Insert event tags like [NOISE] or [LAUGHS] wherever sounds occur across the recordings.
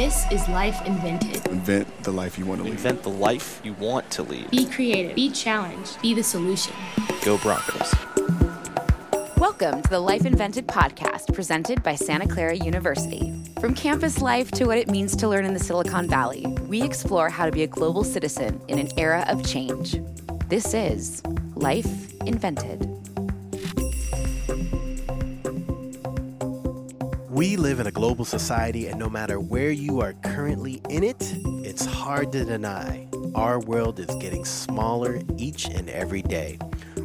This is Life Invented. Invent the life you want to live. Invent the life you want to lead. Be creative, be challenged, be the solution. Go Broncos. Welcome to the Life Invented podcast presented by Santa Clara University. From campus life to what it means to learn in the Silicon Valley, we explore how to be a global citizen in an era of change. This is Life Invented. We live in a global society, and no matter where you are currently in it, it's hard to deny our world is getting smaller each and every day.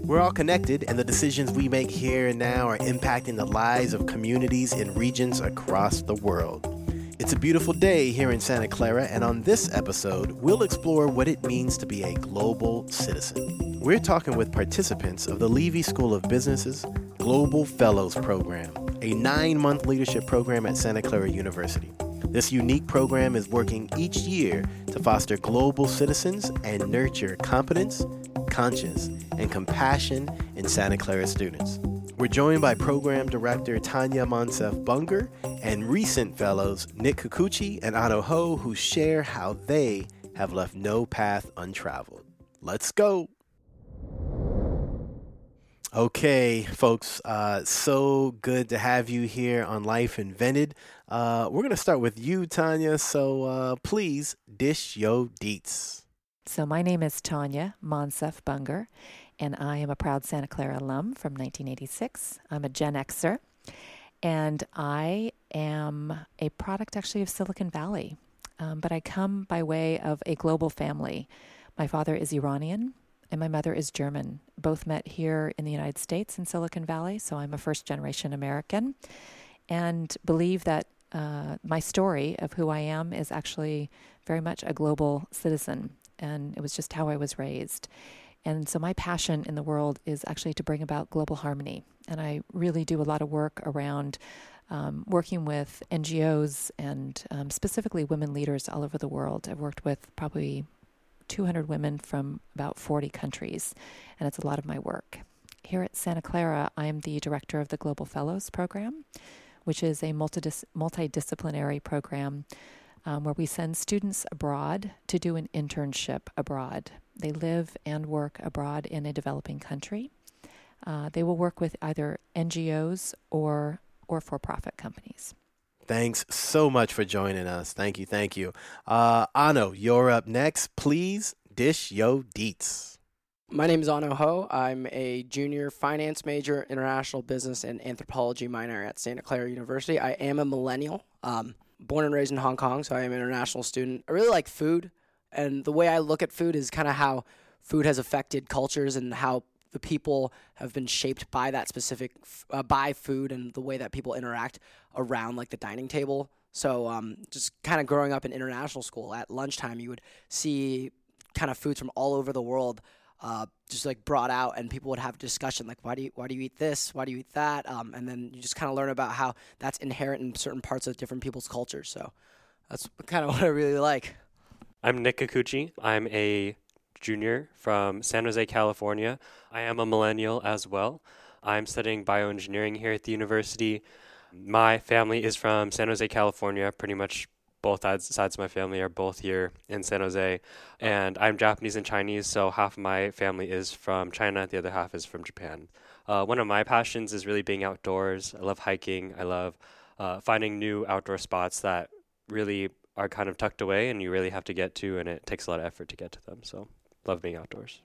We're all connected, and the decisions we make here and now are impacting the lives of communities in regions across the world. It's a beautiful day here in Santa Clara, and on this episode, we'll explore what it means to be a global citizen. We're talking with participants of the Leavey School of Business's Global Fellows Program, a nine month leadership program at Santa Clara University. This unique program is working each year to foster global citizens and nurture competence, conscience, and compassion in Santa Clara students. We're joined by Program Director Tanya Monsef Bunger and recent fellows Nick Kikuchi and Otto Ho, who share how they have left no path untraveled. Let's go. Okay, folks, uh, so good to have you here on Life Invented. Uh, we're going to start with you, Tanya. So uh, please dish yo deets. So, my name is Tanya Monsef Bunger, and I am a proud Santa Clara alum from 1986. I'm a Gen Xer, and I am a product actually of Silicon Valley, um, but I come by way of a global family. My father is Iranian, and my mother is German. Both met here in the United States in Silicon Valley, so I'm a first generation American, and believe that uh, my story of who I am is actually very much a global citizen, and it was just how I was raised. And so, my passion in the world is actually to bring about global harmony. And I really do a lot of work around um, working with NGOs and um, specifically women leaders all over the world. I've worked with probably 200 women from about 40 countries, and it's a lot of my work. Here at Santa Clara, I'm the director of the Global Fellows Program, which is a multidis- multidisciplinary program um, where we send students abroad to do an internship abroad. They live and work abroad in a developing country. Uh, they will work with either NGOs or or for-profit companies. Thanks so much for joining us. Thank you, thank you. Uh, Ano, you're up next. Please dish yo deets. My name is Ano Ho. I'm a junior finance major, international business, and anthropology minor at Santa Clara University. I am a millennial, um, born and raised in Hong Kong, so I am an international student. I really like food, and the way I look at food is kind of how food has affected cultures and how the people have been shaped by that specific uh, by food and the way that people interact around like the dining table. So um, just kind of growing up in international school at lunchtime, you would see kind of foods from all over the world. Uh, just like brought out, and people would have discussion like, why do you why do you eat this? Why do you eat that? Um, and then you just kind of learn about how that's inherent in certain parts of different people's cultures. So that's kind of [LAUGHS] what I really like. I'm Nick Kikuchi. I'm a junior from San Jose, California. I am a millennial as well. I'm studying bioengineering here at the university. My family is from San Jose, California. Pretty much both sides of my family are both here in San Jose. And I'm Japanese and Chinese, so half of my family is from China, the other half is from Japan. Uh, one of my passions is really being outdoors. I love hiking. I love uh, finding new outdoor spots that really are kind of tucked away and you really have to get to, and it takes a lot of effort to get to them. So love being outdoors.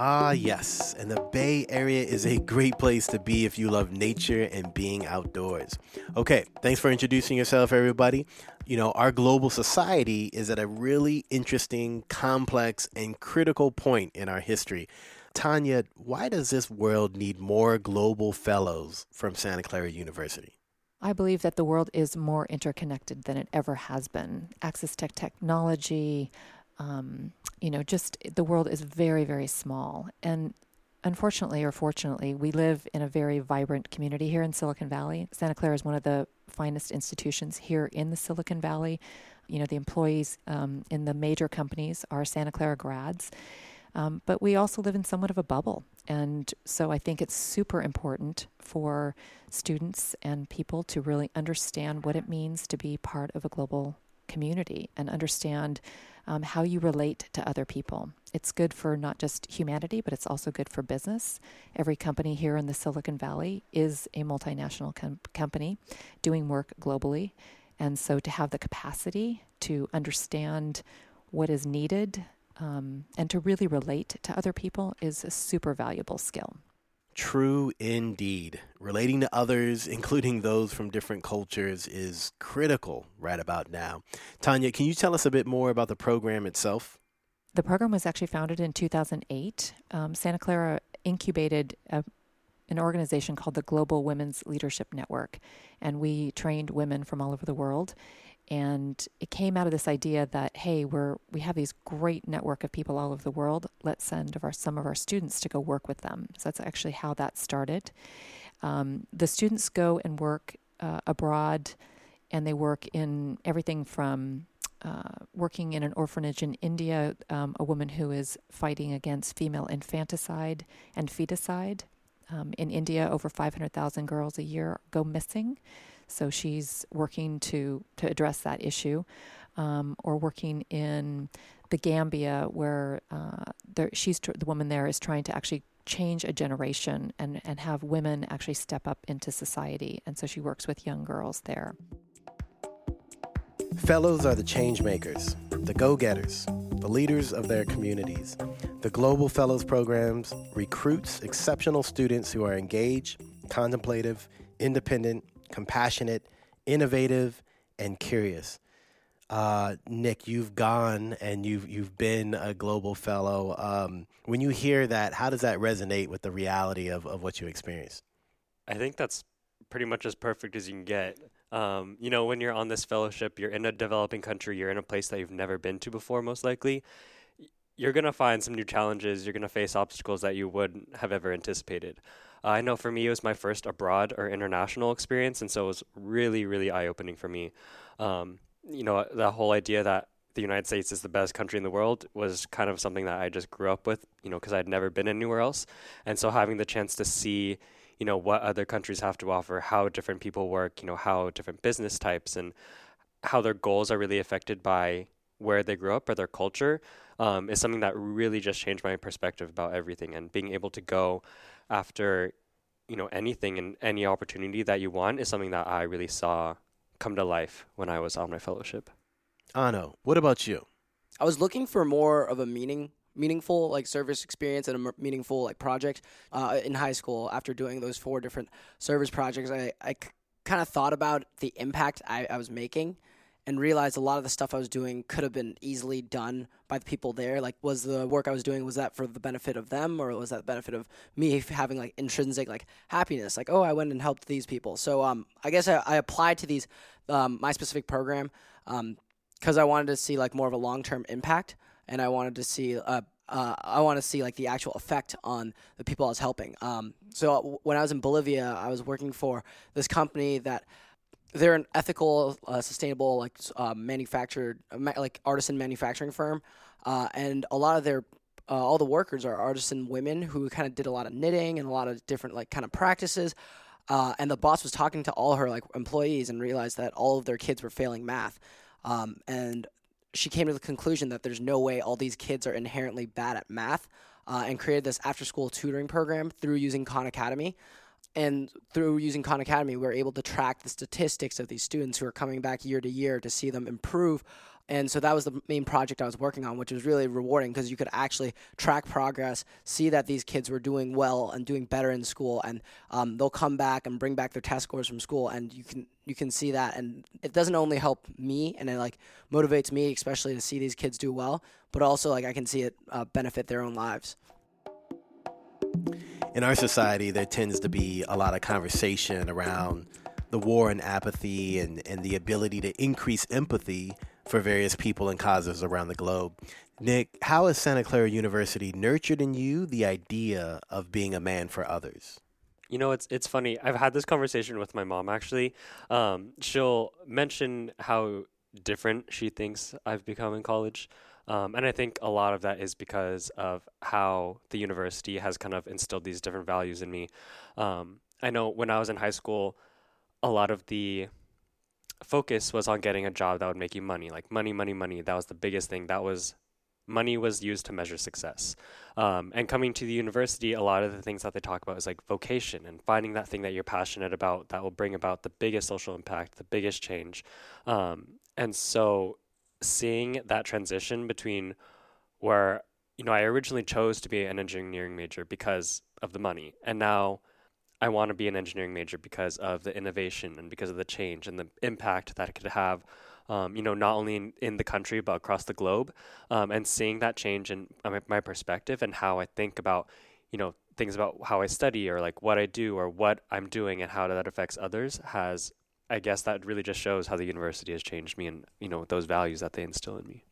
Ah, yes. And the Bay Area is a great place to be if you love nature and being outdoors. Okay, thanks for introducing yourself, everybody. You know, our global society is at a really interesting, complex, and critical point in our history. Tanya, why does this world need more global fellows from Santa Clara University? I believe that the world is more interconnected than it ever has been. Access to technology, um, you know, just the world is very, very small. And unfortunately or fortunately, we live in a very vibrant community here in Silicon Valley. Santa Clara is one of the finest institutions here in the Silicon Valley. You know, the employees um, in the major companies are Santa Clara grads. Um, but we also live in somewhat of a bubble. And so I think it's super important for students and people to really understand what it means to be part of a global community and understand um, how you relate to other people. It's good for not just humanity, but it's also good for business. Every company here in the Silicon Valley is a multinational com- company doing work globally. And so to have the capacity to understand what is needed um, and to really relate to other people is a super valuable skill. True indeed. Relating to others, including those from different cultures, is critical right about now. Tanya, can you tell us a bit more about the program itself? The program was actually founded in 2008. Um, Santa Clara incubated a, an organization called the Global Women's Leadership Network, and we trained women from all over the world and it came out of this idea that hey we're we have these great network of people all over the world let's send of our, some of our students to go work with them so that's actually how that started um, the students go and work uh, abroad and they work in everything from uh, working in an orphanage in India, um, a woman who is fighting against female infanticide and feticide. Um, in India, over 500,000 girls a year go missing. So she's working to to address that issue, um, or working in the Gambia where uh, there, she's tr- the woman there is trying to actually change a generation and and have women actually step up into society, and so she works with young girls there. Fellows are the change makers, the go getters, the leaders of their communities. The Global Fellows programs recruits exceptional students who are engaged, contemplative, independent, compassionate, innovative, and curious. Uh, Nick, you've gone and you've you've been a global fellow. Um, when you hear that, how does that resonate with the reality of, of what you experienced? I think that's pretty much as perfect as you can get. Um, you know, when you're on this fellowship, you're in a developing country, you're in a place that you've never been to before, most likely. You're going to find some new challenges. You're going to face obstacles that you wouldn't have ever anticipated. Uh, I know for me, it was my first abroad or international experience, and so it was really, really eye opening for me. Um, you know, the whole idea that the United States is the best country in the world was kind of something that I just grew up with, you know, because I'd never been anywhere else. And so having the chance to see, you know, what other countries have to offer, how different people work, you know, how different business types and how their goals are really affected by where they grew up or their culture um, is something that really just changed my perspective about everything. And being able to go after you know anything and any opportunity that you want is something that I really saw come to life when I was on my fellowship. Ano, what about you? I was looking for more of a meaning meaningful like service experience and a meaningful like project uh, in high school after doing those four different service projects i, I c- kind of thought about the impact I, I was making and realized a lot of the stuff I was doing could have been easily done by the people there. Like, was the work I was doing was that for the benefit of them, or was that the benefit of me having like intrinsic like happiness? Like, oh, I went and helped these people. So, um, I guess I, I applied to these um, my specific program because um, I wanted to see like more of a long term impact, and I wanted to see uh, uh, I want to see like the actual effect on the people I was helping. Um, so when I was in Bolivia, I was working for this company that they're an ethical, uh, sustainable, like uh, manufactured, uh, like artisan manufacturing firm, uh, and a lot of their uh, all the workers are artisan women who kind of did a lot of knitting and a lot of different like kind of practices. Uh, and the boss was talking to all her like employees and realized that all of their kids were failing math, um, and she came to the conclusion that there's no way all these kids are inherently bad at math, and created this after-school tutoring program through using Khan Academy and through using Khan Academy, we are able to track the statistics of these students who are coming back year to year to see them improve. And so that was the main project I was working on, which was really rewarding because you could actually track progress, see that these kids were doing well and doing better in school, and um, they'll come back and bring back their test scores from school, and you can you can see that, and it doesn't only help me and it like motivates me, especially to see these kids do well, but also like I can see it uh, benefit their own lives in our society, there tends to be a lot of conversation around the war and apathy and, and the ability to increase empathy for various people and causes around the globe. Nick, how has Santa Clara University nurtured in you the idea of being a man for others? You know, it's it's funny. I've had this conversation with my mom actually. Um, she'll mention how different she thinks I've become in college. Um, and I think a lot of that is because of how the university has kind of instilled these different values in me. Um, I know when I was in high school, a lot of the focus was on getting a job that would make you money, like money, money, money. That was the biggest thing. That was money was used to measure success. Um, and coming to the university, a lot of the things that they talk about is like vocation and finding that thing that you're passionate about that will bring about the biggest social impact, the biggest change. Um, and so seeing that transition between where, you know, I originally chose to be an engineering major because of the money. And now I want to be an engineering major because of the innovation and because of the change and the impact that it could have um, you know, not only in, in the country but across the globe, um, and seeing that change in my, my perspective and how I think about, you know, things about how I study or like what I do or what I'm doing and how that affects others has, I guess, that really just shows how the university has changed me and you know those values that they instill in me.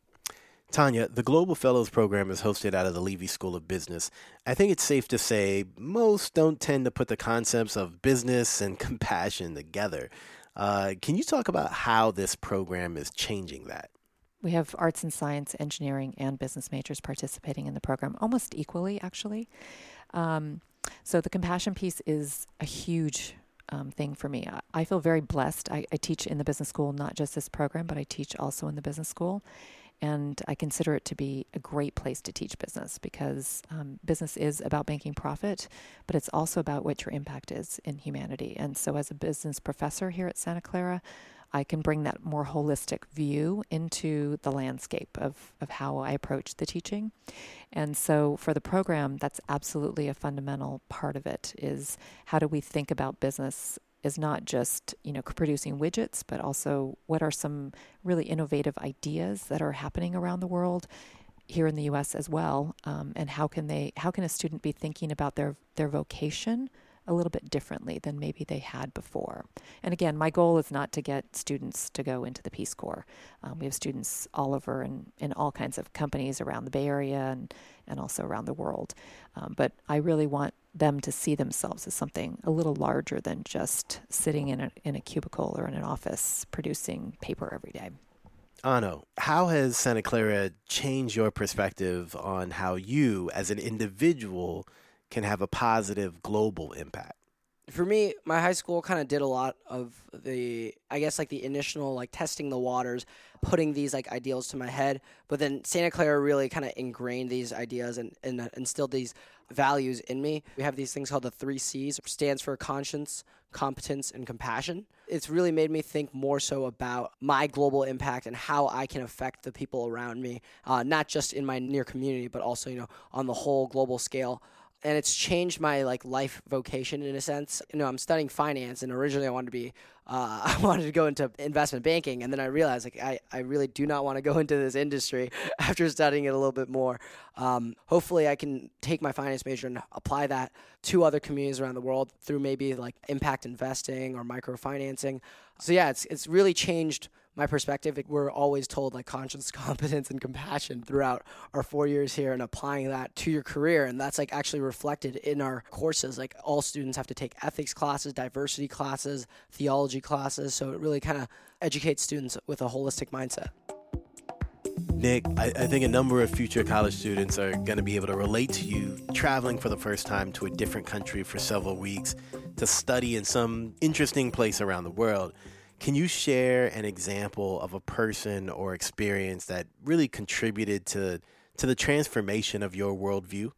Tanya, the Global Fellows Program is hosted out of the Leavey School of Business. I think it's safe to say most don't tend to put the concepts of business and [LAUGHS] compassion together. Uh, can you talk about how this program is changing that? We have arts and science, engineering, and business majors participating in the program almost equally, actually. Um, so the compassion piece is a huge um, thing for me. I, I feel very blessed. I, I, teach in the business school, not just this program, but I teach also in the business school. And I consider it to be a great place to teach business because um, business is about making profit, but it's also about what your impact is in humanity. And so, as a business professor here at Santa Clara, I can bring that more holistic view into the landscape of, of how I approach the teaching. And so for the program, that's absolutely a fundamental part of it is how do we think about business is not just you know producing widgets, but also what are some really innovative ideas that are happening around the world, here in the U.S. as well, um, and how can they how can a student be thinking about their their vocation a little bit differently than maybe they had before. And again, my goal is not to get students to go into the Peace Corps. Um, we have students all over in, in all kinds of companies around the Bay Area and, and also around the world. Um, but I really want them to see themselves as something a little larger than just sitting in a, in a cubicle or in an office producing paper every day. Ano, how has Santa Clara changed your perspective on how you, as an individual, can have a positive global impact? For me, my high school kind of did a lot of the, I guess, like the initial, like testing the waters, putting these like ideals to my head. But then Santa Clara really kind of ingrained these ideas and, and uh, instilled these values in me. We have these things called the three C's, stands for conscience, competence, and compassion. It's really made me think more so about my global impact and how I can affect the people around me, uh, not just in my near community, but also, you know, on the whole global scale and it's changed my like life vocation in a sense. You know, I'm studying finance, and originally I wanted to be, uh, [LAUGHS] I wanted to go into investment banking, and then I realized like I, I really do not want to go into this industry [LAUGHS] after studying it a little bit more. Um, hopefully, I can take my finance major and apply that to other communities around the world through maybe like impact investing or microfinancing. So yeah, it's it's really changed my perspective, we're always told like conscience, [LAUGHS] competence, and compassion throughout our four years here and applying that to your career. And that's like actually reflected in our courses. Like all students have to take ethics classes, diversity classes, theology classes. So it really kind of educates students with a holistic mindset. Nick, I, I, think a number of future college students are going to be able to relate to you traveling for the first time to a different country for several weeks to study in some interesting place around the world. Can you share an example of a person or experience that really contributed to to the transformation of your worldview?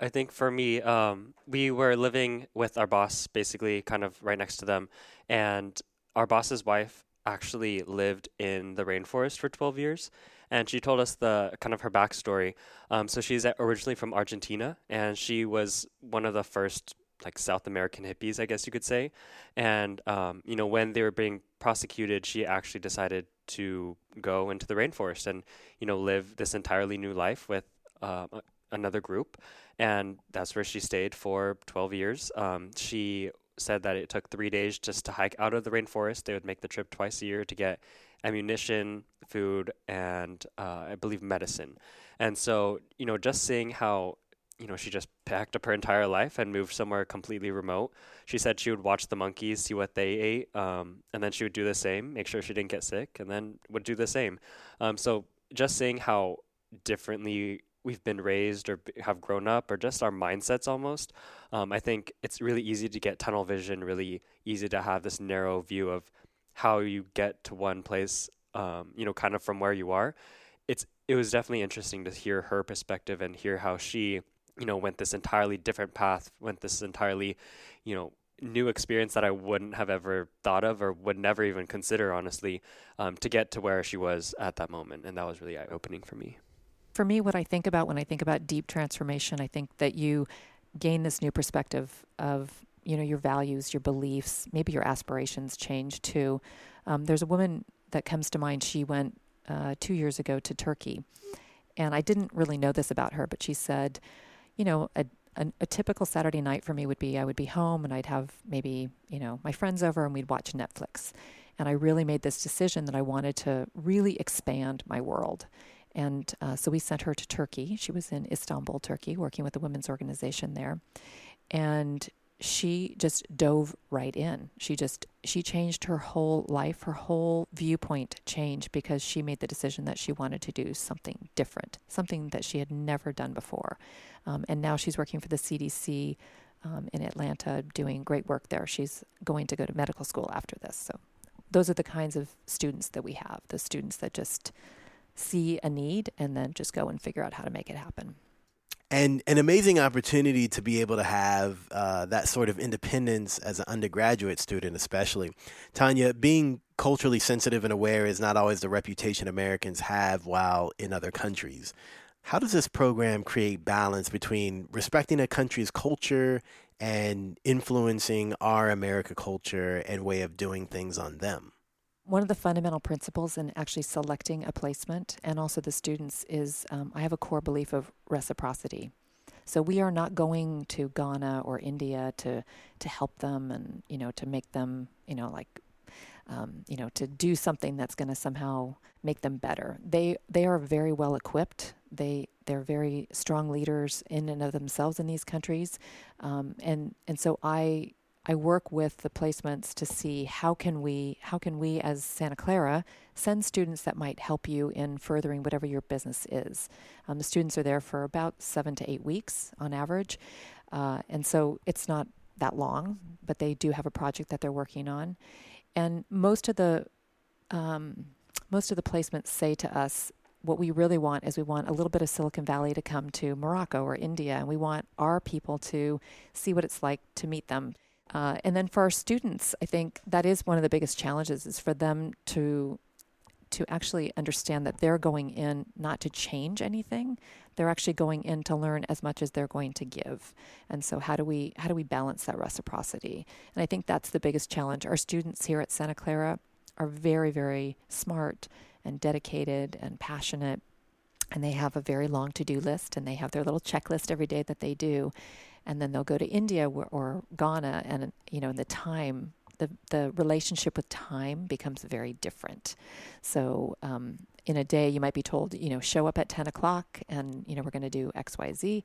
I think for me, um, we were living with our boss, basically, kind of right next to them, and our boss's wife actually lived in the rainforest for 12 years and she told us the kind of her backstory um, so she's originally from argentina and she was one of the first like South American hippies, I guess you could say. And um, you know, when they were being prosecuted, she actually decided to go into the rainforest and you know live this entirely new life with uh, another group. And that's where she stayed for 12 years. Um, she said that it took three days just to hike out of the rainforest. They would make the trip twice a year to get ammunition, food, and uh, I believe medicine. And so, you know, just seeing how you know, she just packed up her entire life and moved somewhere completely remote. She said she would watch the monkeys, see what they ate, um, and then she would do the same, make sure she didn't get sick, and then would do the same. Um, so just seeing how differently we've been raised or have grown up, or just our mindsets almost, um, I think it's really easy to get tunnel vision, really easy to have this narrow view of how you get to one place, um, you know, kind of from where you are. It's it was definitely interesting to hear her perspective and hear how she, you know, went this entirely different path, went this entirely, you know, new experience that I wouldn't have ever thought of or would never even consider, honestly, um, to get to where she was at that moment. And that was really eye opening for me. For me, what I think about when I think about deep transformation, I think that you gain this new perspective of you know your values, your beliefs, maybe your aspirations change too. Um, there's a woman that comes to mind. She went uh, two years ago to Turkey, and I didn't really know this about her, but she said, you know, a a, a, typical Saturday night for me would be I would be home and I'd have maybe, you know, my friends over and we'd watch Netflix. And I really made this decision that I wanted to really expand my world. And uh, so we sent her to Turkey. She was in Istanbul, Turkey, working with a women's organization there. And she just dove right in. She just she changed her whole life, her whole viewpoint changed because she made the decision that she wanted to do something different, something that she had never done before. Um, and now she's working for the CDC um, in Atlanta, doing great work there. She's going to go to medical school after this. So those are the kinds of students that we have. The students that just see a need and then just go and figure out how to make it happen and an amazing opportunity to be able to have uh, that sort of independence as an undergraduate student, especially. Tanya, being culturally sensitive and aware is not always the reputation Americans have while in other countries. How does this program create balance between respecting a country's culture and influencing our America culture and way of doing things on them? One of the fundamental principles in actually selecting a placement and also the students is um, I have a core belief of reciprocity. So we are not going to Ghana or India to to help them and you know to make them you know like um, you know to do something that's going to somehow make them better. They they are very well equipped. They they're very strong leaders in and of themselves in these countries, um, and and so I I work with the placements to see how can we how can we as Santa Clara send students that might help you in furthering whatever your business is. Um, the students are there for about seven to eight weeks on average, uh, and so it's not that long, but they do have a project that they're working on, and most of the um, most of the placements say to us what we really want is we want a little bit of Silicon Valley to come to Morocco or India, and we want our people to see what it's like to meet them. Uh, and then for our students, I think that is one of the biggest challenges is for them to to actually understand that they're going in not to change anything. They're actually going in to learn as much as they're going to give. And so how do we how do we balance that reciprocity? And i think that's the biggest challenge. Our students here at santa clara are very very smart and dedicated and passionate. And they have a very long to-do list and they have their little checklist every day that they do and then they'll go to India or, or Ghana, and you know, the time, the the relationship with time becomes very different. So um, in a day, you might be told, you know, show up at ten o'clock, and you know, we're going to do X, Y, Z.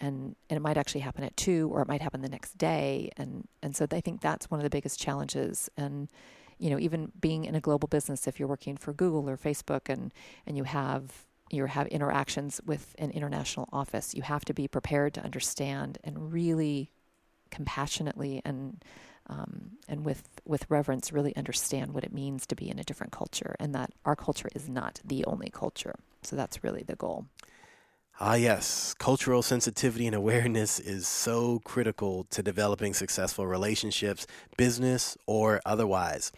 And, and it might actually happen at two, or it might happen the next day, and and so I think that's one of the biggest challenges. And you know, even being in a global business, if you're working for Google or Facebook, and and you have you have interactions with an international office, you have to be prepared to understand and really compassionately and um, and with with reverence really understand what it means to be in a different culture and that our culture is not the only culture. So that's really the goal. Ah, yes. Cultural sensitivity and awareness is so critical to developing successful relationships, business or otherwise.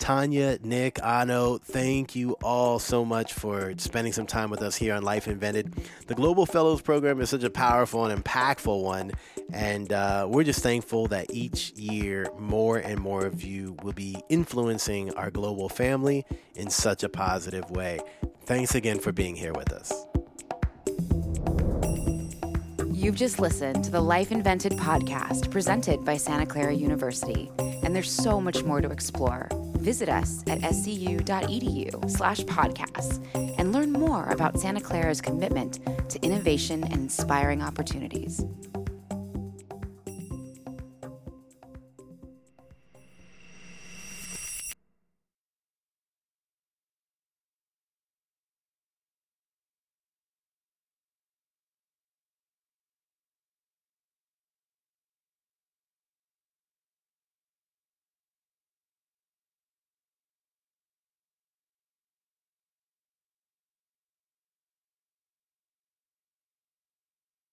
Tanya, Nick, Ano, thank you all so much for spending some time with us here on Life Invented. The Global Fellows Program is such a powerful and impactful one, and uh, we're just thankful that each year more and more of you will be influencing our global family in such a positive way. Thanks again for being here with us. You've just listened to the Life Invented podcast presented by Santa Clara University, and there's so much more to explore visit us at scu.edu slash podcasts and learn more about Santa Clara's commitment to innovation and inspiring opportunities.